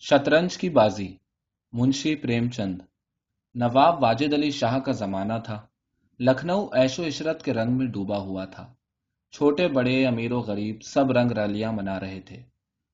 شطرنج کی بازی۔ منشی پریم چند نواب واجد علی شاہ کا زمانہ تھا۔ لکھنؤ ایش و عشرت کے رنگ میں ڈوبا ہوا تھا۔ چھوٹے، بڑے، امیر و غریب سب رنگ رالیاں منا رہے تھے۔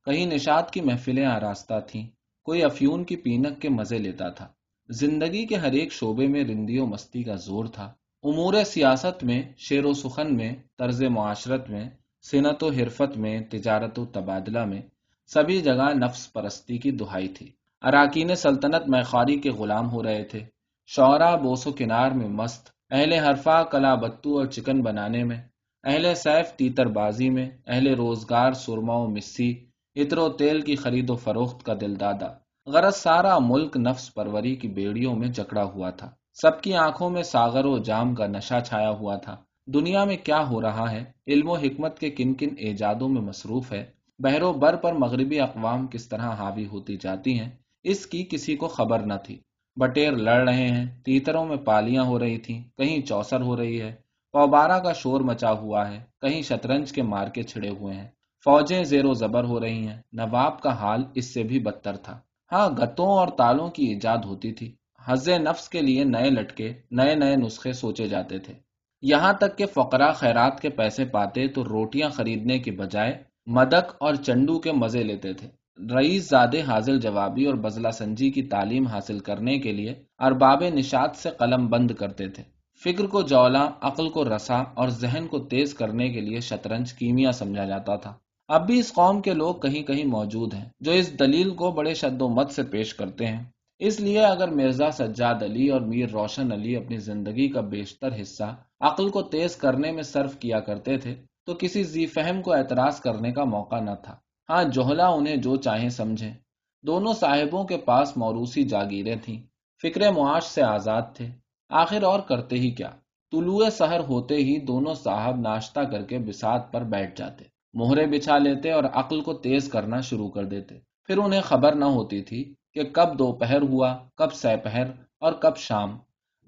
کہیں نشاد کی محفلیں آراستہ تھیں، کوئی افیون کی پینک کے مزے لیتا تھا۔ زندگی کے ہر ایک شعبے میں رندی و مستی کا زور تھا۔ امور سیاست میں شیر و سخن میں، طرز معاشرت میں صنعت و حرفت میں، تجارت و تبادلہ میں سبھی جگہ نفس پرستی کی دہائی تھی۔ اراکین سلطنت میخاری کے غلام ہو رہے تھے۔ شعرا بوس و کنار میں مست، اہل حرفا کلا بتو اور چکن بنانے میں، اہل سیف تیتر بازی میں، اہل روزگار سرما و مسی عطر و تیل کی خرید و فروخت کا دل دادا۔ غرض سارا ملک نفس پروری کی بیڑیوں میں جکڑا ہوا تھا۔ سب کی آنکھوں میں ساغر و جام کا نشہ چھایا ہوا تھا۔ دنیا میں کیا ہو رہا ہے؟ علم و حکمت کے کن کن ایجادوں میں مصروف ہے۔ بہرو بر پر مغربی اقوام کس طرح حاوی ہوتی جاتی ہیں، اس کی کسی کو خبر نہ تھی۔ بٹیر لڑ رہے ہیں، تیتروں میں پالیاں ہو رہی تھیں، کہیں چوسر ہو رہی ہے۔ پوبارہ کا شور مچا ہوا ہے، کہیں شطرنج کے مار کے چھڑے ہوئے ہیں۔ فوجیں زیر و زبر ہو رہی ہیں، نواب کا حال اس سے بھی بدتر تھا۔ ہاں گتوں اور تالوں کی ایجاد ہوتی تھی۔ حز نفس کے لیے نئے لٹکے، نئے نئے نسخے سوچے جاتے تھے۔ یہاں تک کہ فقرا خیرات کے پیسے پاتے تو روٹیاں خریدنے کے بجائے مدک اور چنڈو کے مزے لیتے تھے۔ رئیس زادے حاضل جوابی اور بزلہ سنجی کی تعلیم حاصل کرنے کے لیے ارباب نشاد سے قلم بند کرتے تھے۔ فکر کو جولا، عقل کو رسا اور ذہن کو تیز کرنے کے لیے شطرنج کیمیا سمجھا جاتا تھا۔ اب بھی اس قوم کے لوگ کہیں کہیں موجود ہیں جو اس دلیل کو بڑے شد و مت سے پیش کرتے ہیں۔ اس لیے اگر مرزا سجاد علی اور میر روشن علی اپنی زندگی کا بیشتر حصہ عقل کو تیز کرنے میں صرف کیا کرتے تھے تو کسی زی فہم کو اعتراض کرنے کا موقع نہ تھا۔ ہاں جوہلا انہیں جو چاہیں سمجھیں۔ دونوں صاحبوں کے پاس موروسی جاگیریں تھیں۔ فکر معاش سے آزاد تھے۔ آخر اور کرتے ہی کیا؟ طلوع سحر ہوتے ہی دونوں صاحب ناشتہ کر کے بسات پر بیٹھ جاتے۔ مہرے بچھا لیتے اور عقل کو تیز کرنا شروع کر دیتے۔ پھر انہیں خبر نہ ہوتی تھی کہ کب دوپہر ہوا، کب سپہر اور کب شام۔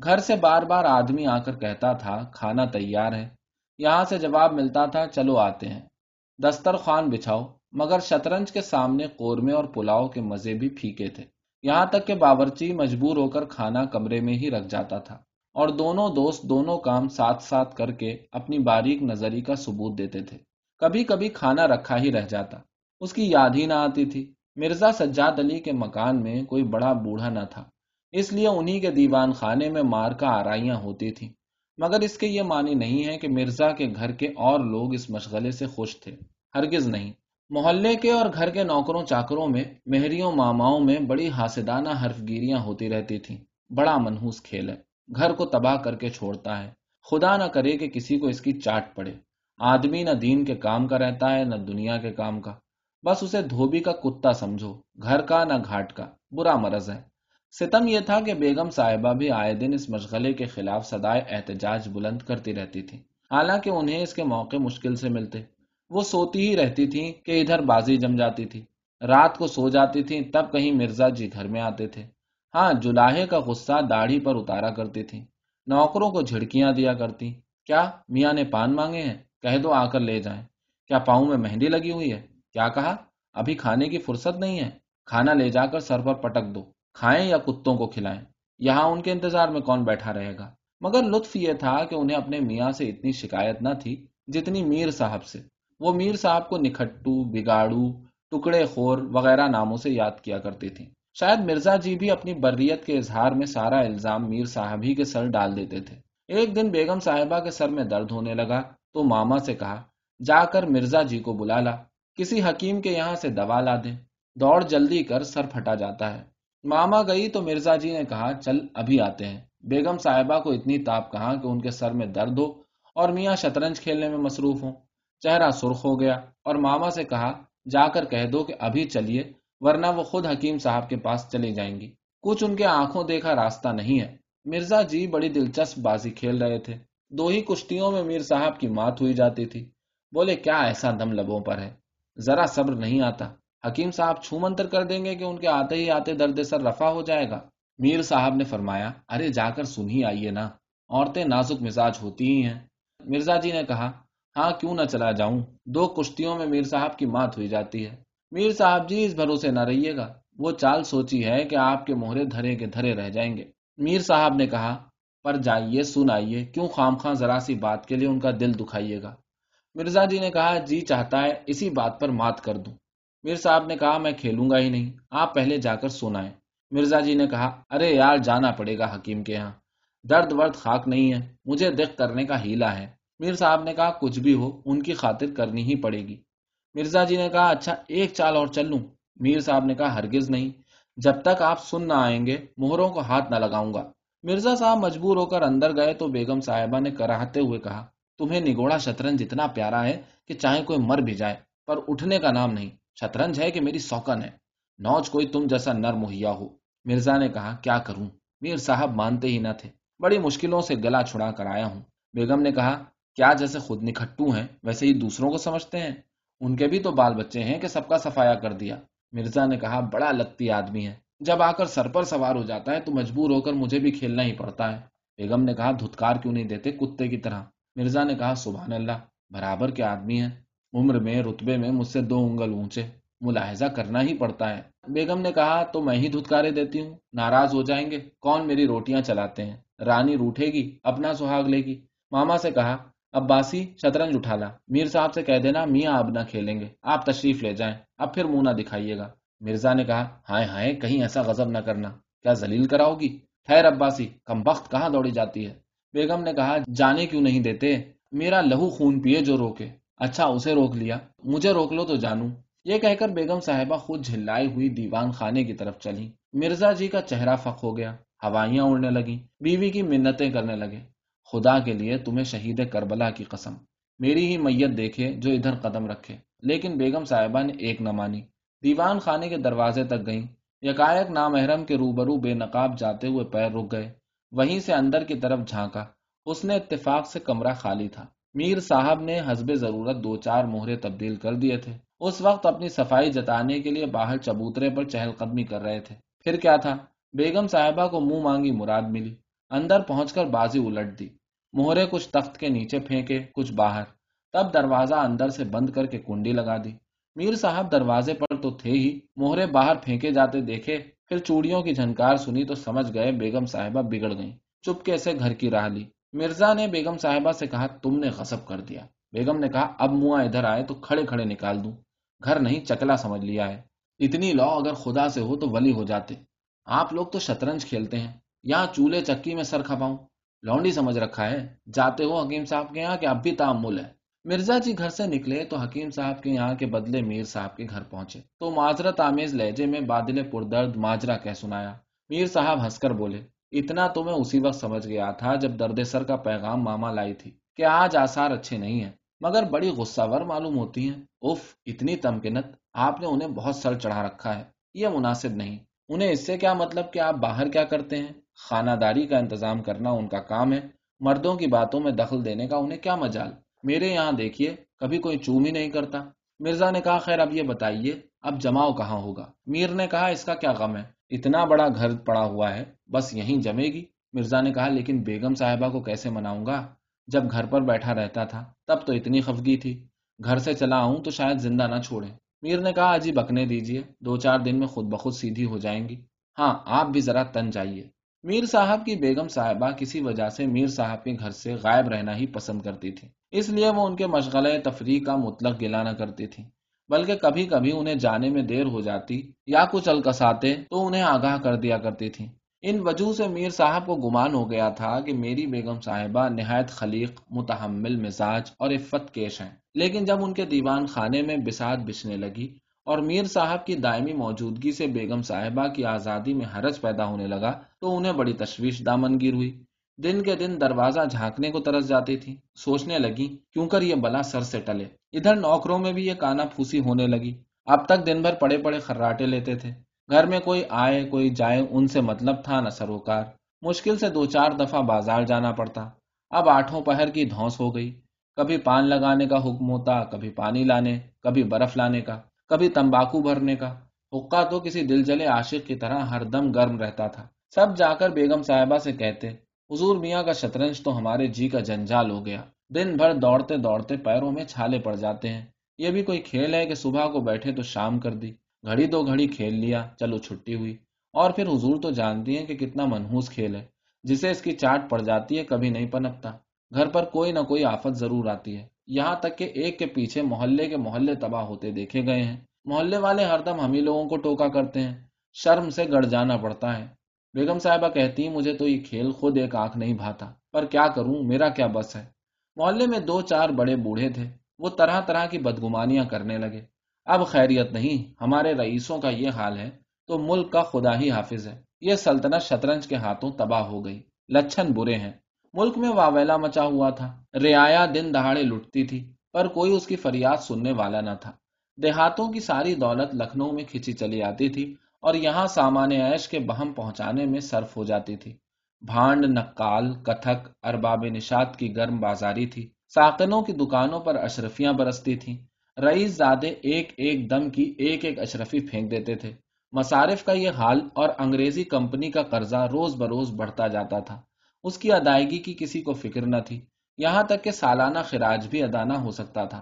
گھر سے بار بار آدمی آ کر کہتا تھا، کھانا تیار ہے؟ یہاں سے جواب ملتا تھا، چلو آتے ہیں۔ دسترخوان بچھاؤ۔ مگر شطرنج کے سامنے قورمے اور پلاؤ کے مزے بھی پھیکے تھے۔ یہاں تک کہ باورچی مجبور ہو کر کھانا کمرے میں ہی رکھ جاتا تھا۔ اور دونوں دوست دونوں کام ساتھ ساتھ کر کے اپنی باریک نظری کا ثبوت دیتے تھے۔ کبھی کبھی کھانا رکھا ہی رہ جاتا۔ اس کی یاد ہی نہ آتی تھی۔ مرزا سجاد علی کے مکان میں کوئی بڑا بوڑھا نہ تھا۔ اس لیے انہی کے دیوان خانے میں مار کا آرائیاں ہوتی تھیں۔ مگر اس کے یہ معنی نہیں ہے کہ مرزا کے گھر کے اور لوگ اس مشغلے سے خوش تھے۔ ہرگز نہیں۔ محلے کے اور گھر کے نوکروں چاکروں میں، مہریوں ماماؤں میں بڑی حاسدانہ حرف گیریاں ہوتی رہتی تھیں۔ بڑا منحوس کھیل ہے۔ گھر کو تباہ کر کے چھوڑتا ہے۔ خدا نہ کرے کہ کسی کو اس کی چاٹ پڑے۔ آدمی نہ دین کے کام کا رہتا ہے، نہ دنیا کے کام کا۔ بس اسے دھوبی کا کتا سمجھو۔ گھر کا نہ گھاٹ کا۔ برا مرض ہے۔ ستم یہ تھا کہ بیگم صاحبہ بھی آئے دن اس مشغلے کے خلاف سدائے احتجاج بلند کرتی رہتی تھی۔ حالانکہ انہیں اس کے موقع مشکل سے ملتے۔ وہ سوتی ہی رہتی تھی کہ ادھر بازی جم جاتی تھی۔ رات کو سو جاتی تھی تب کہیں مرزا جی گھر میں آتے تھے۔ ہاں جلاہے کا غصہ داڑھی پر اتارا کرتی تھی نوکروں کو جھڑکیاں دیا کرتی۔ کیا میاں نے پان مانگے ہیں؟ کہہ دو آ کر لے جائیں۔ کیا پاؤں میں مہندی لگی ہوئی ہے؟ کیا کہا؟ ابھی کھانے کی فرصت نہیں ہے۔ کھانا لے جا کر سر پر پٹک دو۔ کھائیں یا کتوں کو کھلائیں، یہاں ان کے انتظار میں کون بیٹھا رہے گا؟ مگر لطف یہ تھا کہ انہیں اپنے میاں سے اتنی شکایت نہ تھی جتنی میر صاحب سے۔ وہ میر صاحب کو نکھٹو، بگاڑو، ٹکڑے خور وغیرہ ناموں سے یاد کیا کرتی تھی شاید مرزا جی بھی اپنی بریت کے اظہار میں سارا الزام میر صاحب ہی کے سر ڈال دیتے تھے۔ ایک دن بیگم صاحبہ کے سر میں درد ہونے لگا تو ماما سے کہا، جا کر مرزا جی کو بلا لا، کسی حکیم کے یہاں سے دوا لا دیں۔ دوڑ جلدی کر سر پھٹا جاتا ہے۔ ماما گئی تو مرزا جی نے کہا، چل ابھی آتے ہیں۔ بیگم صاحبہ کو اتنی تاپ کہا کہ ان کے سر میں درد ہو اور میاں شطرنج کھیلنے میں مصروف ہوں۔ چہرہ سرخ ہو گیا اور ماما سے کہا، جا کر کہہ دو کہ ابھی چلیے، ورنہ وہ خود حکیم صاحب کے پاس چلی جائیں گی۔ کچھ ان کے آنکھوں دیکھا راستہ نہیں ہے۔ مرزا جی بڑی دلچسپ بازی کھیل رہے تھے۔ دو ہی کشتیوں میں میر صاحب کی مات ہوئی جاتی تھی۔ بولے، کیا ایسا دم لبوں پر ہے؟ ذرا صبر نہیں آتا۔ حکیم صاحب چھو منتر کر دیں گے کہ ان کے آتے ہی آتے درد سر رفا ہو جائے گا۔ میر صاحب نے فرمایا، ارے جا کر سن ہی آئیے نا، عورتیں نازک مزاج ہوتی ہی ہیں۔ مرزا جی نے کہا ہاں کیوں نہ چلا جاؤں؟ دو کشتیوں میں میر صاحب کی مات ہوئی جاتی ہے۔ میر صاحب جی اس بھروسے نہ رہیے گا۔ وہ چال سوچی ہے کہ آپ کے مہرے دھرے کے دھرے رہ جائیں گے۔ میر صاحب نے کہا، پر جائیے، سن آئیے۔ کیوں خام خاں ذرا سی بات کے لیے ان کا دل دکھائیے گا؟ مرزا جی نے کہا جی چاہتا ہے، اسی بات پر مات کر دوں۔ میر صاحب نے کہا، میں کھیلوں گا ہی نہیں، آپ پہلے جا کر سنائیں مرزا جی نے کہا، ارے یار، جانا پڑے گا حکیم کے یہاں۔ درد ورد خاک نہیں ہے، مجھے دیکھ کرنے کا ہیلا ہے۔ میر صاحب نے کہا، کچھ بھی ہو، ان کی خاطر کرنی ہی پڑے گی۔ مرزا جی نے کہا اچھا ایک چال اور چل لوں میر صاحب نے کہا، ہرگز نہیں، جب تک آپ سن نہ آئیں گے، مہروں کو ہاتھ نہ لگاؤں گا۔ مرزا صاحب مجبور ہو کر اندر گئے تو بیگم صاحبہ نے کراہتے ہوئے کہا، تمہیں نگوڑا شطرنج اتنا پیارا ہے کہ چاہے کوئی مر بھی جائے، پر اٹھنے کا نام نہیں۔ شطرنج ہے کہ میری سوکن ہے۔ نوج کوئی تم جیسا نر مہیا ہو۔ مرزا نے کہا، کیا کروں؟ میر صاحب مانتے ہی نہ تھے۔ بڑی مشکلوں سے گلا چھڑا کر آیا ہوں۔ بیگم نے کہا، کیا جیسے خود نکھٹو ہیں، ویسے ہی دوسروں کو سمجھتے ہیں۔ ان کے بھی تو بال بچے ہیں کہ سب کا سفایا کر دیا مرزا نے کہا، بڑا لگتی آدمی ہے جب آ کر سر پر سوار ہو جاتا ہے تو مجبور ہو کر مجھے بھی کھیلنا ہی پڑتا ہے بیگم نے کہا، دھتکار کیوں نہیں دیتے کتے کی طرح مرزا نے کہا، سبحان اللہ، برابر کے آدمی ہیں۔ عمر میں، رتبے میں مجھ سے دو انگل اونچے، ملاحظہ کرنا ہی پڑتا ہے۔ بیگم نے کہا، تو میں ہی دھتکارے دیتی ہوں، ناراض ہو جائیں گے، کون میری روٹیاں چلاتے ہیں؟ رانی روٹے گی، اپنا سہاگ لے گی۔ ماما سے کہا اب باسی شطرنج اٹھا لا۔ میر صاحب سے کہہ دینا، میاں اب نہ کھیلیں گے، آپ تشریف لے جائیں۔ اب پھر منہ نہ دکھائیے گا۔ مرزا نے کہا، ہائے ہائے، کہیں ایسا غضب نہ کرنا۔ کیا زلیل کراؤ گی؟ ٹھہر عباسی، کم بخت کہاں دوڑی جاتی ہے؟ بیگم نے کہا، جانے کیوں نہیں دیتے؟ میرا لہو خون پیے جو روکے۔ اچھا اسے روک لیا۔ مجھے روک لو تو جانوں۔ یہ کہہ کر بیگم صاحبہ خود جھلائی ہوئی دیوان خانے کی طرف چلی۔ مرزا جی کا چہرہ فق ہو گیا۔ ہوائیاں اڑنے لگی بیوی کی منتیں کرنے لگے خدا کے لیے تمہیں شہید کربلا کی قسم۔ میری ہی میت دیکھے جو ادھر قدم رکھے۔ لیکن بیگم صاحبہ نے ایک نہ مانی۔ دیوان خانے کے دروازے تک گئیں۔ یکایک نامحرم کے روبرو بے نقاب جاتے ہوئے پیر رک گئے۔ وہیں سے اندر کی طرف جھانکا۔ اس نے اتفاق سے کمرہ خالی تھا۔ میر صاحب نے حسب ضرورت دو چار موہرے تبدیل کر دیے تھے۔ اس وقت اپنی صفائی جتانے کے لیے باہر چبوترے پر چہل قدمی کر رہے تھے۔ پھر کیا تھا؟ بیگم صاحبہ کو منہ مانگی مراد ملی۔ اندر پہنچ کر بازی الٹ دی۔ موہرے کچھ تخت کے نیچے پھینکے، کچھ باہر۔ تب دروازہ اندر سے بند کر کے کنڈی لگا دی۔ میر صاحب دروازے پر تو تھے ہی۔ موہرے باہر پھینکے جاتے دیکھے، پھر چوڑیوں کی جھنکار سنی تو سمجھ گئے بیگم صاحبہ بگڑ گئیں۔ چپکے سے گھر کی راہ لی۔ مرزا نے بیگم صاحبہ سے کہا، تم نے غصب کر دیا۔ بیگم نے کہا، اب منہ ادھر آئے تو کھڑے کھڑے نکال دوں۔ گھر نہیں، چکلا سمجھ لیا ہے۔ اتنی لو، اگر خدا سے ہو تو ولی ہو جاتے۔ آپ لوگ تو شطرنج کھیلتے ہیں۔ یہاں چولہے چکی میں سر کھپاؤں۔ لونڈی سمجھ رکھا ہے۔ جاتے ہو حکیم صاحب کے یہاں کہ اب بھی تعمل ہے۔ مرزا جی گھر سے نکلے تو حکیم صاحب کے یہاں کے بدلے میر صاحب کے گھر پہنچے۔ تو معذرت آمیز لہجے میں بادل پردرد ماجرا کہہ سنایا۔ میر صاحب ہنس کر بولے اتنا تو میں اسی وقت سمجھ گیا تھا جب درد سر کا پیغام ماما لائی تھی کہ آج آثار اچھے نہیں ہیں، مگر بڑی غصہ ور معلوم ہوتی ہیں۔ اف اتنی تمکنت، آپ نے انہیں بہت سر چڑھا رکھا ہے۔ یہ مناسب نہیں۔ انہیں اس سے کیا مطلب کہ آپ باہر کیا کرتے ہیں؟ خانہ داری کا انتظام کرنا ان کا کام ہے۔ مردوں کی باتوں میں دخل دینے کا انہیں کیا مجال؟ میرے یہاں دیکھیے، کبھی کوئی چوم ہی نہیں کرتا۔ مرزا نے کہا، خیر اب یہ بتائیے، اب جماؤ کہاں ہوگا؟ میر نے کہا، اس کا کیا غم ہے؟ اتنا بڑا گھر پڑا ہوا ہے، بس یہیں جمے گی۔ مرزا نے کہا، لیکن بیگم صاحبہ کو کیسے مناؤں گا؟ جب گھر پر بیٹھا رہتا تھا، تب تو اتنی خفگی تھی۔ گھر سے چلا آؤں تو شاید زندہ نہ چھوڑے میر نے کہا اجی بکنے دیجیے دو چار دن میں خود بخود سیدھی ہو جائیں گی۔ ہاں آپ بھی ذرا تن جائیے۔ میر صاحب کی بیگم صاحبہ کسی وجہ سے میر صاحب کے گھر سے غائب رہنا ہی پسند کرتی تھی۔ اس لیے وہ ان کے مشغلہ تفریح کا مطلق گلا نہ کرتی تھی۔ بلکہ کبھی کبھی انہیں جانے میں دیر ہو جاتی یا کچھ الکساتے تو انہیں آگاہ کر دیا کرتی تھی ان وجہ سے میر صاحب کو گمان ہو گیا تھا کہ میری بیگم صاحبہ نہایت خلیق، متحمل مزاج اور عفت کیش ہیں۔ لیکن جب ان کے دیوان خانے میں بساط بچنے لگی اور میر صاحب کی دائمی موجودگی سے بیگم صاحبہ کی آزادی میں حرج پیدا ہونے لگا تو انہیں بڑی تشویش دامن گیر ہوئی۔ دن کے دن دروازہ جھانکنے کو ترس جاتی تھی۔ سوچنے لگی، کیوں کر یہ بلا سر سے ٹلے؟ ادھر نوکروں میں بھی یہ کانا پھوسی ہونے لگی۔ اب تک دن بھر پڑے پڑے خراٹے لیتے تھے۔ گھر میں کوئی آئے، کوئی جائے، ان سے مطلب تھا نہ سروکار۔ مشکل سے دو چار دفعہ بازار جانا پڑتا۔ اب آٹھوں پہر کی دھوس ہو گئی۔ کبھی پان لگانے کا حکم ہوتا، کبھی پانی لانے، کبھی برف لانے کا، کبھی تمباکو بھرنے کا۔ حقہ تو کسی دل جلے عاشق کی طرح ہر دم گرم رہتا تھا۔ سب جا کر بیگم صاحبہ سے کہتے حضور میاں کا شطرنج تو ہمارے جی کا جنجال ہو گیا۔ دن بھر دوڑتے دوڑتے پیروں میں چھالے پڑ جاتے ہیں۔ یہ بھی کوئی کھیل ہے کہ صبح کو بیٹھے تو شام کر دی۔ گھڑی دو گھڑی کھیل لیا، چلو چھٹی ہوئی۔ اور پھر حضور تو جانتی ہیں کہ کتنا منحوس کھیل ہے۔ جسے اس کی چاٹ پڑ جاتی ہے، کبھی نہیں پنپتا۔ گھر پر کوئی نہ کوئی آفت ضرور آتی ہے۔ یہاں تک کہ ایک کے پیچھے محلے کے محلے تباہ ہوتے دیکھے گئے ہیں۔ محلے والے ہر دم ہم ہی لوگوں کو ٹوکا کرتے ہیں۔ شرم سے گڑ جانا پڑتا ہے۔ بیگم صاحبہ کہتی، مجھے تو یہ کھیل خود ایک آنکھ نہیں بھاتا، پر کیا کروں؟ میرا کیا بس ہے؟ محلے میں دو چار بڑے بوڑھے تھے، وہ طرح طرح کی بدگمانیاں کرنے لگے۔ اب خیریت نہیں، ہمارے رئیسوں کا یہ حال ہے، تو ملک کا خدا ہی حافظ ہے۔ یہ سلطنت شطرنج کے ہاتھوں تباہ ہو گئی۔ لچھن برے ہیں۔ ملک میں واویلا مچا ہوا تھا۔ رعایا دن دہاڑے لٹتی تھی، پر کوئی اس کی فریاد سننے والا نہ تھا۔ دیہاتوں کی ساری دولت لکھنؤ میں کھچی چلی آتی تھی۔ اور یہاں سامان عیش کے بہم پہنچانے میں صرف ہو جاتی تھی۔ بھانڈ نکال کتھک، ارباب نشاد کی گرم بازاری تھی۔ ساکنوں کی دکانوں پر اشرفیاں برستی تھیں۔ رئیس زادے ایک ایک دم کی ایک ایک اشرفی پھینک دیتے تھے۔ مصارف کا یہ حال اور انگریزی کمپنی کا قرضہ روز بروز بڑھتا جاتا تھا۔ اس کی ادائیگی کی کسی کو فکر نہ تھی۔ یہاں تک کہ سالانہ خراج بھی ادا نہ ہو سکتا تھا۔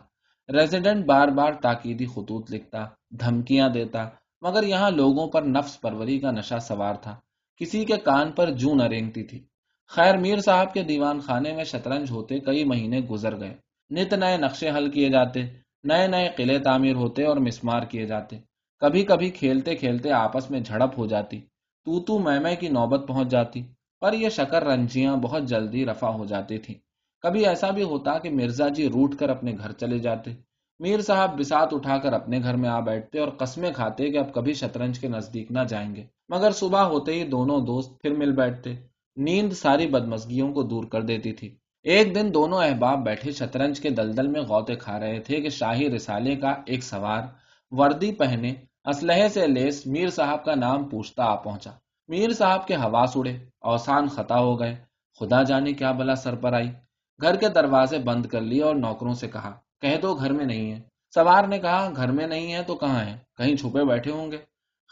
ریزیڈنٹ بار بار تاکیدی خطوط لکھتا، دھمکیاں دیتا مگر یہاں لوگوں پر نفس پروری کا نشہ سوار تھا۔ کسی کے کان پر جو نہ رینگتی تھی۔ خیر میر صاحب کے دیوان خانے میں شطرنج ہوتے کئی مہینے گزر گئے۔ نت نئے نقشے حل کیے جاتے، نئے نئے قلعے تعمیر ہوتے اور مسمار کیے جاتے۔ کبھی کبھی کھیلتے کھیلتے آپس میں جھڑپ ہو جاتی۔ تو تو میں کی نوبت پہنچ جاتی، پر یہ شکر رنجیاں بہت جلدی رفع ہو جاتی تھی کبھی ایسا بھی ہوتا کہ مرزا جی روٹ کر اپنے گھر چلے جاتے۔ میر صاحب بسات اٹھا کر اپنے گھر میں آ بیٹھتے اور قسمیں کھاتے کہ اب کبھی شطرنج کے نزدیک نہ جائیں گے۔ مگر صبح ہوتے ہی دونوں دوست پھر مل بیٹھتے۔ نیند ساری بدمزگیوں کو دور کر دیتی تھی۔ ایک دن دونوں احباب بیٹھے شطرنج کے دلدل میں غوطے کھا رہے تھے کہ شاہی رسالے کا ایک سوار وردی پہنے اسلحے سے لیس میر صاحب کا نام پوچھتا آ پہنچا۔ میر صاحب کے حواس اڑے، اوسان خطا ہو گئے۔ خدا جانے کیا بلا سر پر آئی۔ گھر کے دروازے بند کر لیے اور نوکروں سے کہا کہہ دو گھر میں نہیں ہے۔ سوار نے کہا، گھر میں نہیں ہے تو کہاں ہے؟ کہیں چھپے بیٹھے ہوں گے۔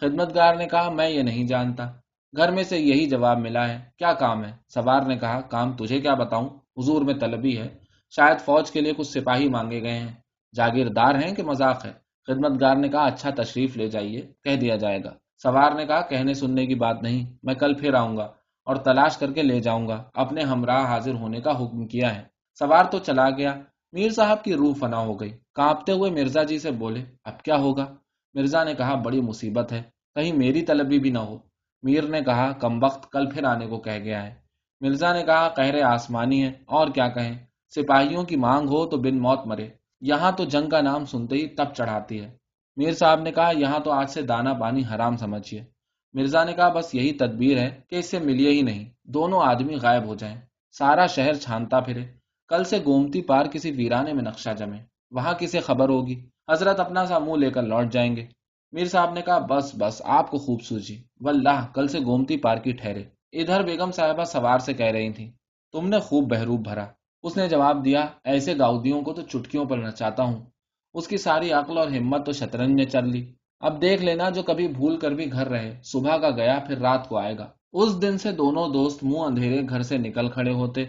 خدمت گار نے کہا، میں یہ نہیں جانتا۔ گھر میں سے یہی جواب ملا ہے، کیا کام ہے؟ سوار نے کہا، کام تجھے کیا بتاؤں؟ حضور میں طلبی ہے۔ شاید فوج کے لیے کچھ سپاہی مانگے گئے ہیں۔ جاگیردار ہیں کہ مذاق ہے؟ خدمت گار نے کہا اچھا تشریف لے جائیے، کہہ دیا جائے گا۔ سوار نے کہا، کہنے سننے کی بات نہیں، میں کل پھر آؤں گا اور تلاش کر کے لے جاؤں گا۔ اپنے ہمراہ حاضر ہونے کا حکم کیا ہے۔ سوار تو چلا گیا۔ میر صاحب کی روح فنا ہو گئی۔ کانپتے ہوئے مرزا جی سے بولے، اب کیا ہوگا؟ مرزا نے کہا، بڑی مصیبت ہے، کہیں میری طلبی بھی نہ ہو۔ میر نے کہا، کم وقت کل پھر آنے کو کہہ گیا ہے۔ مرزا نے کہا قہر آسمانی ہے اور کیا کہیں؟ سپاہیوں کی مانگ ہو تو بن موت مرے۔ یہاں تو جنگ کا نام سنتے ہی تب چڑھاتی ہے۔ میر صاحب نے کہا، یہاں تو آج سے دانا پانی حرام سمجھیے۔ مرزا نے کہا، بس یہی تدبیر ہے کہ اس سے ملیے ہی نہیں، دونوں آدمی غائب ہو جائیں۔ سارا شہر چھانتا پھرے۔ کل سے گومتی پار کسی ویرانے میں نقشہ جمے، وہاں کسی خبر ہوگی؟ حضرت اپنا سا منہ لے کر لوٹ جائیں گے۔ میر صاحب نے کہا، بس بس، آپ کو خوب سوجی واللہ، کل سے گومتی پار کی ٹھہرے۔ ادھر بیگم صاحبہ سوار سے کہہ رہی تھی تم نے خوب بحروب بھرا۔ اس نے جواب دیا، ایسے گاؤدیوں کو تو چٹکیوں پر نچاتا ہوں۔ اس کی ساری عقل اور ہمت تو شطرنج نے چل لی۔ اب دیکھ لینا جو کبھی بھول کر بھی گھر رہے۔ صبح کا گیا، پھر رات کو آئے گا۔ اس دن سے دونوں دوست منہ اندھیرے گھر سے نکل کھڑے ہوتے۔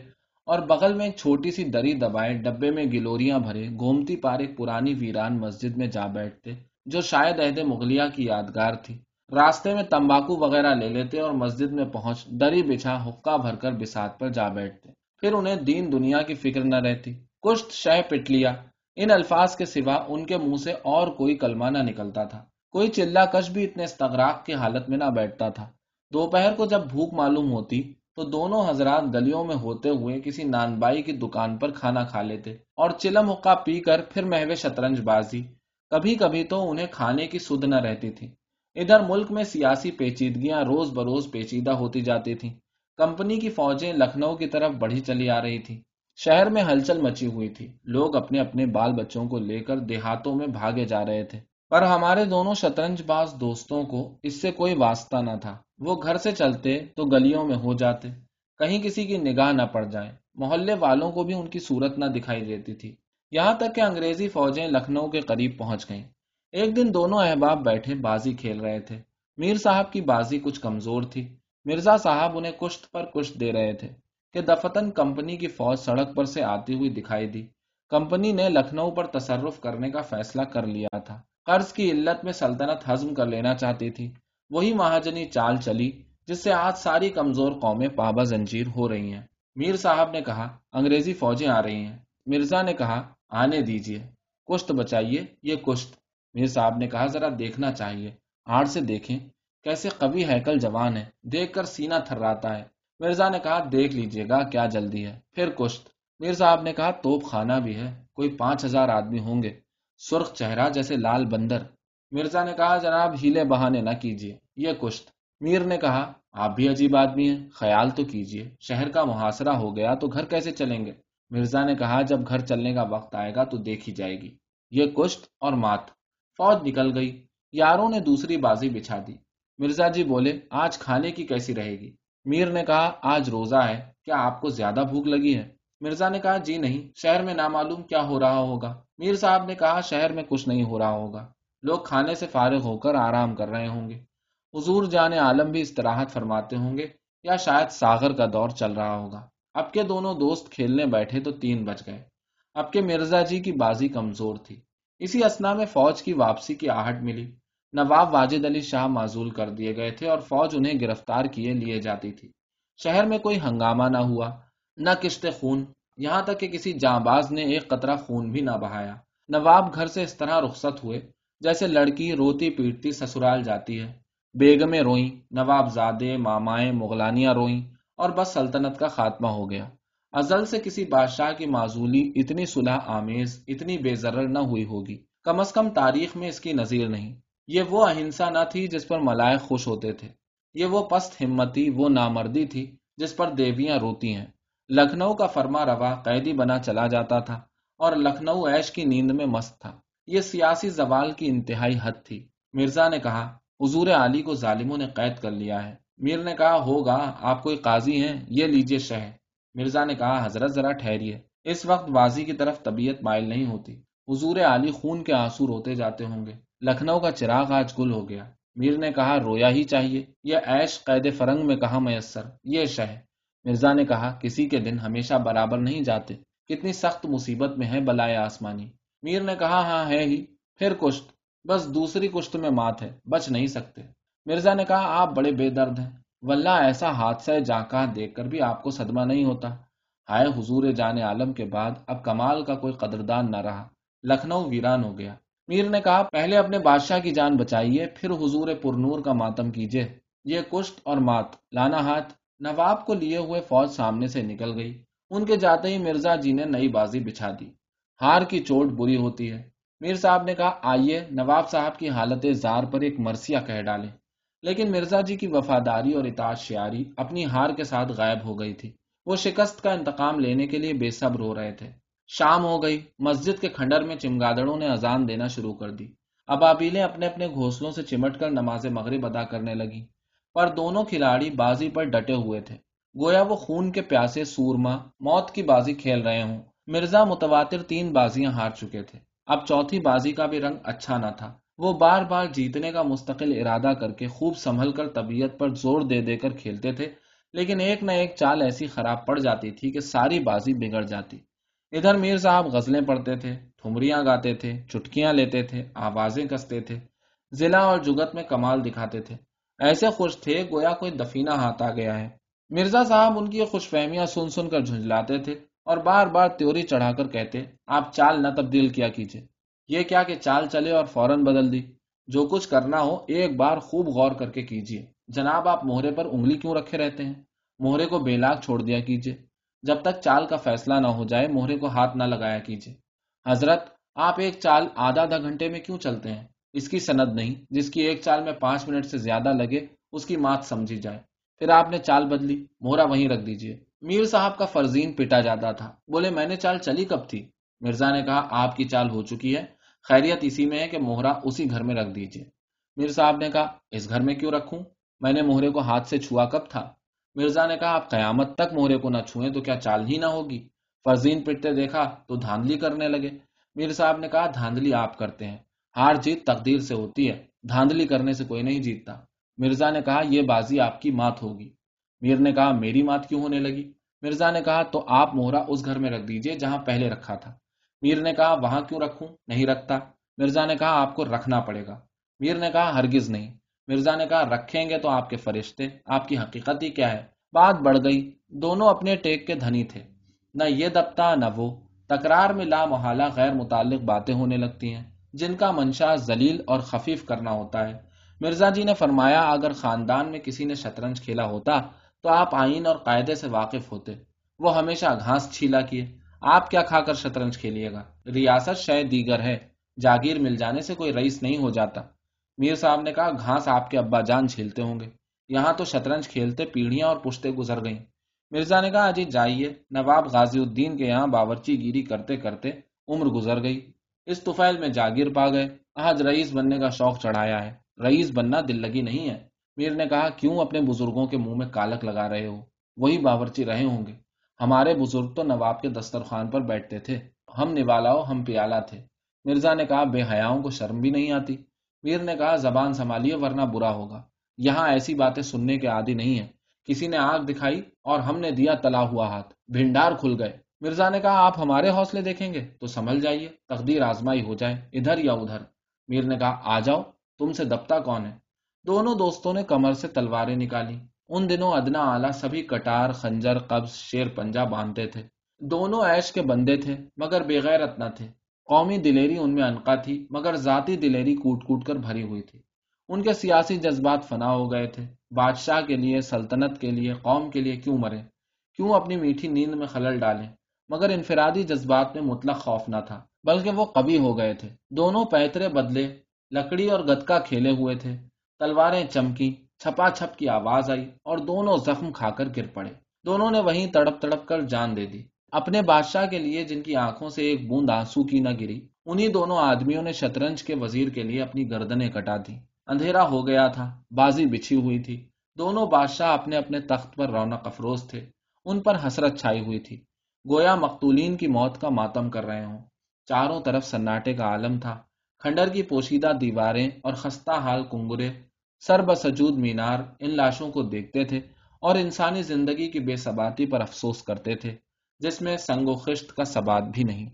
اور بغل میں ایک چھوٹی سی دری دبائے ڈبے میں گلوریاں بھرے گومتی پار ایک پرانی ویران مسجد میں جا بیٹھتے، جو شاید عہد مغلیہ کی یادگار تھی۔ راستے میں تمباکو وغیرہ لے لیتے اور مسجد میں پہنچ دری بچھا حقہ بھر کر بسات پر جا بیٹھتے۔ پھر انہیں دین دنیا کی فکر نہ رہتی۔ کشت شہ پٹ لیا۔ ان الفاظ کے سوا ان کے منہ سے اور کوئی کلمہ نہ نکلتا تھا۔ کوئی چلا کش بھی اتنے استغراق کی حالت میں نہ بیٹھتا تھا۔ دوپہر کو جب بھوک معلوم ہوتی تو دونوں حضرات گلیوں میں ہوتے ہوئے کسی نان بائی کی دکان پر کھانا کھا لیتے اور چلم حقہ پی کر پھر محو شطرنج بازی۔ کبھی کبھی تو انہیں کھانے کی سدھ نہ رہتی تھی۔ ادھر ملک میں سیاسی پیچیدگیاں روز بروز پیچیدہ ہوتی جاتی تھیں۔ کمپنی کی فوجیں لکھنؤ کی طرف بڑھی چلی آ رہی تھی شہر میں ہلچل مچی ہوئی تھی۔ لوگ اپنے اپنے بال بچوں کو لے کر دیہاتوں میں بھاگے جا رہے تھے۔ پر ہمارے دونوں شطرنج باز دوستوں کو اس سے کوئی واسطہ نہ تھا۔ وہ گھر سے چلتے تو گلیوں میں ہو جاتے۔ کہیں کسی کی نگاہ نہ پڑ جائے۔ محلے والوں کو بھی ان کی صورت نہ دکھائی دیتی تھی۔ یہاں تک کہ انگریزی فوجیں لکھنؤ کے قریب پہنچ گئیں۔ ایک دن دونوں احباب بیٹھے بازی کھیل رہے تھے۔ میر صاحب کی بازی کچھ کمزور تھی۔ مرزا صاحب انہیں کشت پر کشت دے رہے تھے کہ دفتن کمپنی کی فوج سڑک پر سے آتی ہوئی دکھائی دی۔ کمپنی نے لکھنؤ پر تصرف کرنے کا فیصلہ کر لیا تھا۔ قرض کی علت میں سلطنت ہضم کر لینا چاہتی تھی۔ وہی مہاجنی چال چلی، جس سے آج ساری کمزور قومیں پابا زنجیر ہو رہی ہیں۔ میر صاحب نے کہا، انگریزی فوجیں آ رہی ہیں۔ مرزا نے کہا، آنے دیجیے کشت بچائیے، یہ کشت۔ میر صاحب نے کہا، ذرا دیکھنا چاہیے۔ آڑ سے دیکھیں، کیسے کبھی ہیکل جوان ہے دیکھ کر سینہ تھراتا ہے۔ مرزا نے کہا، دیکھ لیجیے گا کیا جلدی ہے۔ پھر کشت۔ میر صاحب نے کہا، توپ خانہ بھی ہے، کوئی پانچ ہزار آدمی ہوں گے۔ سرخ چہرہ جیسے لال بندر۔ مرزا نے کہا، جناب، ہیلے بہانے نہ کیجیے، یہ کشت۔ میر نے کہا، آپ بھی عجیب آدمی ہیں، خیال تو کیجیے، شہر کا محاصرہ ہو گیا تو گھر کیسے چلیں گے؟ مرزا نے کہا، جب گھر چلنے کا وقت آئے گا تو دیکھی جائے گی۔ یہ کشت اور مات۔ فوج نکل گئی۔ یاروں نے دوسری بازی بچھا دی۔ مرزا جی بولے، آج کھانے کی کیسی رہے گی؟ میر نے کہا، آج روزہ ہے، کیا آپ کو زیادہ بھوک لگی ہے؟ مرزا نے کہا جی نہیں، شہر میں نامعلوم کیا ہو رہا ہوگا؟ میر صاحب نے کہا، شہر میں کچھ نہیں ہو رہا ہوگا۔ لوگ کھانے سے فارغ ہو کر آرام کر رہے ہوں گے۔ حضور جان عالم بھی استراحت فرماتے ہوں گے، یا شاید ساغر کا دور چل رہا ہوگا۔ اب کے دونوں دوست کھیلنے بیٹھے تو تین بج گئے۔ اب کے مرزا جی کی بازی کمزور تھی۔ اسی اسنا میں فوج کی واپسی کی آہٹ ملی۔ نواب واجد علی شاہ معذول کر دیے گئے تھے اور فوج انہیں گرفتار کیے لیے جاتی تھی۔ شہر میں کوئی ہنگامہ نہ ہوا، نہ کشتے خون یہاں تک کہ کسی جاں باز نے ایک قطرہ خون بھی نہ بہایا۔ نواب گھر سے اس طرح رخصت ہوئے، جیسے لڑکی روتی پیٹتی سسرال جاتی ہے۔ بیگمیں روئیں نواب زادے مامائیں، مغلانیاں روئیں اور بس سلطنت کا خاتمہ ہو گیا۔ ازل سے کسی بادشاہ کی معذولی اتنی صلح آمیز، اتنی بے ضرر نہ ہوئی ہوگی۔ کم از کم تاریخ میں اس کی نظیر نہیں۔ یہ وہ اہنسا نہ تھی جس پر ملائق خوش ہوتے تھے۔ یہ وہ پست ہمتی، وہ نامردی تھی جس پر دیویاں روتی ہیں۔ لکھنؤ کا فرما روا قیدی بنا چلا جاتا تھا اور لکھنؤ ایش کی نیند میں مست تھا۔ یہ سیاسی زوال کی انتہائی حد تھی۔ مرزا نے کہا، حضور علی کو ظالموں نے قید کر لیا ہے۔ میر نے کہا، ہوگا، آپ کوئی قاضی ہیں، یہ لیجیے شہ۔ مرزا نے کہا، حضرت ذرا ٹھہریے۔ اس وقت بازی کی طرف طبیعت مائل نہیں ہوتی۔ حضور علی خون کے آنسو روتے جاتے ہوں گے۔ لکھنؤ کا چراغ آج گل ہو گیا۔ میر نے کہا، رویا ہی چاہیے۔ یہ ایش قید فرنگ میں کہا میسر؟ یہ شہ۔ مرزا نے کہا، کسی کے دن ہمیشہ برابر نہیں جاتے۔ کتنی سخت مصیبت میں ہے بلائے آسمانی۔ میر نے کہا ہاں ہے ہی۔ پھر کشت۔ بس دوسری کشت میں مات ہے، بچ نہیں سکتے۔ مرزا نے کہا، آپ بڑے بے درد ہیں۔ واللہ، ایسا حادثہ جاکا دیکھ کر بھی آپ کو صدمہ نہیں ہوتا۔ ہائے، حضور جان عالم کے بعد اب کمال کا کوئی قدردان نہ رہا۔ لکھنؤ ویران ہو گیا۔ میر نے کہا، پہلے اپنے بادشاہ کی جان بچائیے، پھر حضور پرنور کا ماتم کیجیے یہ کشت اور مات، لانا ہاتھ نواب کو لیے ہوئے فوج سامنے سے نکل گئی۔ ان کے جاتے ہی مرزا جی نے نئی بازی بچھا دی۔ ہار کی چوٹ بری ہوتی ہے۔ میر صاحب نے کہا، آئیے نواب صاحب کی حالت زار پر ایک مرثیہ کہہ ڈالے لیکن مرزا جی کی وفاداری اور اطاعت شیاری اپنی ہار کے ساتھ غائب ہو گئی تھی۔ وہ شکست کا انتقام لینے کے لیے بے صبر ہو رہے تھے۔ شام ہو گئی۔ مسجد کے کھنڈر میں چمگادڑوں نے اذان دینا شروع کر دی۔ اب آبیلیں اپنے اپنے گھونسلوں سے چمٹ کر نماز مغرب ادا کرنے لگی پر دونوں کھلاڑی بازی پر ڈٹے ہوئے تھے۔ گویا وہ خون کے پیاسے سورما، موت کی بازی کھیل رہے ہوں۔ مرزا متواتر تین بازیاں ہار چکے تھے۔ اب چوتھی بازی کا بھی رنگ اچھا نہ تھا۔ وہ بار بار جیتنے کا مستقل ارادہ کر کے خوب سنبھل کر طبیعت پر زور دے دے کر کھیلتے تھے، لیکن ایک نہ ایک چال ایسی خراب پڑ جاتی تھی کہ ساری بازی بگڑ جاتی۔ ادھر میر صاحب غزلیں پڑھتے تھے، ٹھمریاں گاتے تھے، چٹکیاں لیتے تھے، آوازیں کستے تھے، ضلع اور جگت میں کمال دکھاتے تھے۔ ایسے خوش تھے گویا کوئی دفینہ ہاتھ آ گیا ہے۔ مرزا صاحب ان کی خوش فہمیاں سن سن کر جھنجلاتے تھے اور بار بار تیوری چڑھا کر کہتے، آپ چال نہ تبدیل کیا کیجیے یہ کیا کہ چال چلے اور فوراً بدل دی۔ جو کچھ کرنا ہو، ایک بار خوب غور کر کے کیجیے جناب، آپ موہرے پر انگلی کیوں رکھے رہتے ہیں؟ موہرے کو بے لاگ چھوڑ دیا کیجیے جب تک چال کا فیصلہ نہ ہو جائے موہرے کو ہاتھ نہ لگایا کیجیے حضرت، آپ ایک چال آدھا آدھا گھنٹے میں کیوں چلتے ہیں؟ اس کی سند نہیں، جس کی ایک چال میں پانچ منٹ سے زیادہ لگے، اس کی مات سمجھی جائے۔ پھر آپ نے چال بدلی موہرا وہیں رکھ دیجیے میر صاحب کا فرزین پٹا جاتا تھا۔ بولے، میں نے چال چلی کب تھی؟ مرزا نے کہا، آپ کی چال ہو چکی ہے۔ خیریت اسی میں ہے کہ موہرا اسی گھر میں رکھ دیجیے میر صاحب نے کہا، اس گھر میں کیوں رکھوں؟ میں نے موہرے کو ہاتھ سے چھوا کب تھا؟ مرزا نے کہا، آپ قیامت تک موہرے کو نہ چھوئیں تو کیا چال ہی نہ ہوگی؟ فرزین پٹتے دیکھا تو دھاندلی کرنے لگے۔ میر صاحب نے کہا، دھاندلی آپ کرتے ہیں۔ ہار جیت تقدیر سے ہوتی ہے، دھاندلی کرنے سے کوئی نہیں جیتتا۔ مرزا نے کہا، یہ بازی آپ کی مات ہوگی۔ میر نے کہا، میری مات کیوں ہونے لگی؟ مرزا نے کہا، تو آپ موہرا اس گھر میں رکھ دیجیے جہاں پہلے رکھا تھا۔ میر نے کہا، وہاں کیوں رکھوں؟ نہیں رکھتا۔ مرزا نے کہا، آپ کو رکھنا پڑے گا۔ میر نے کہا، ہرگز نہیں۔ مرزا نے کہا، رکھیں گے تو آپ کے فرشتے، آپ کی حقیقت ہی کیا ہے؟ بات بڑھ گئی۔ دونوں اپنے ٹیک کے دھنی تھے۔ نہ یہ دبتا، نہ وہ۔ تکرار میں لا محالہ غیر متعلق باتیں ہونے لگتی ہیں۔ جن کا منشا ذلیل اور خفیف کرنا ہوتا ہے۔ مرزا جی نے فرمایا، اگر خاندان میں کسی نے شطرنج کھیلا ہوتا تو آپ آئین اور قاعدے سے واقف ہوتے۔ وہ ہمیشہ گھاس چھیلا کیے۔ آپ کیا کھا کر شطرنج کھیلیے گا؟ ریاست شاید دیگر ہے۔ جاگیر مل جانے سے کوئی رئیس نہیں ہو جاتا۔ میر صاحب نے کہا، گھاس آپ کے ابا جان چھیلتے ہوں گے۔ یہاں تو شطرنج کھیلتے پیڑیاں اور پشتے گزر گئیں۔ مرزا نے کہا اجی جائیے۔ نواب غازی الدین کے یہاں باورچی گیری کرتے کرتے عمر گزر گئی۔ اس طفیل میں جاگیر پا گئے۔ آج رئیس بننے کا شوق چڑھایا ہے۔ رئیس بننا دل لگی نہیں ہے۔ میر نے کہا، کیوں اپنے بزرگوں کے منہ میں کالک لگا رہے ہو؟ وہی باورچی رہے ہوں گے۔ ہمارے بزرگ تو نواب کے دسترخوان پر بیٹھتے تھے۔ ہم نوالا ہو، ہم پیالہ تھے۔ مرزا نے کہا، بے حیاؤں کو شرم بھی نہیں آتی۔ میر نے کہا، زبان سنبھالیے ورنہ برا ہوگا۔ یہاں ایسی باتیں سننے کے عادی نہیں ہے کسی نے آگ دکھائی اور ہم نے دیا تلا ہوا ہاتھ۔ بھنڈار کھل گئے۔ مرزا نے کہا، آپ ہمارے حوصلے دیکھیں گے تو سنبھل جائیے، تقدیر آزمائی ہو جائے، ادھر یا ادھر۔ میر نے کہا، آ جاؤ، تم سے دبتا کون ہے؟ دونوں دوستوں نے کمر سے تلواریں نکالی۔ ان دنوں ادنا آلہ سبھی کٹار، خنجر، قبض، شیر پنجا باندھتے تھے۔ دونوں ایش کے بندے تھے، مگر بےغیرت نہ تھے۔ قومی دلیری ان میں انقا تھی، مگر ذاتی دلیری کوٹ کوٹ کر بھری ہوئی تھی۔ ان کے سیاسی جذبات فنا ہو گئے تھے۔ بادشاہ کے لیے، سلطنت کے لیے، قوم کے لیے کیوں مرے؟ کیوں اپنی میٹھی نیند میں خلل ڈالیں؟ مگر انفرادی جذبات میں مطلق خوف نہ تھا، بلکہ وہ کبھی ہو گئے تھے۔ دونوں پیترے بدلے، لکڑی اور گتکا کھیلے ہوئے تھے۔ تلواریں چمکی چھپا چھپ کی آواز آئی اور دونوں زخم کھا کر گر پڑے۔ دونوں نے وہیں تڑپ تڑپ کر جان دے دی۔ اپنے بادشاہ کے لیے جن کی آنکھوں سے ایک بوند آنسو کی نہ گری، انہی دونوں آدمیوں نے شطرنج کے وزیر کے لیے اپنی گردنیں کٹا دی اندھیرا ہو گیا تھا، بازی بچھی ہوئی تھی۔ دونوں بادشاہ اپنے اپنے تخت پر رونق افروز تھے۔ ان پر حسرت چھائی ہوئی تھی۔ گویا مقتولین کی موت کا ماتم کر رہے ہوں۔ چاروں طرف سناٹے کا عالم تھا۔ کھنڈر کی پوشیدہ دیواریں اور خستہ حال کنگرے سر بسجود مینار ان لاشوں کو دیکھتے تھے اور انسانی زندگی کی بے ثباتی پر افسوس کرتے تھے، جس میں سنگ و خشت کا سبات بھی نہیں۔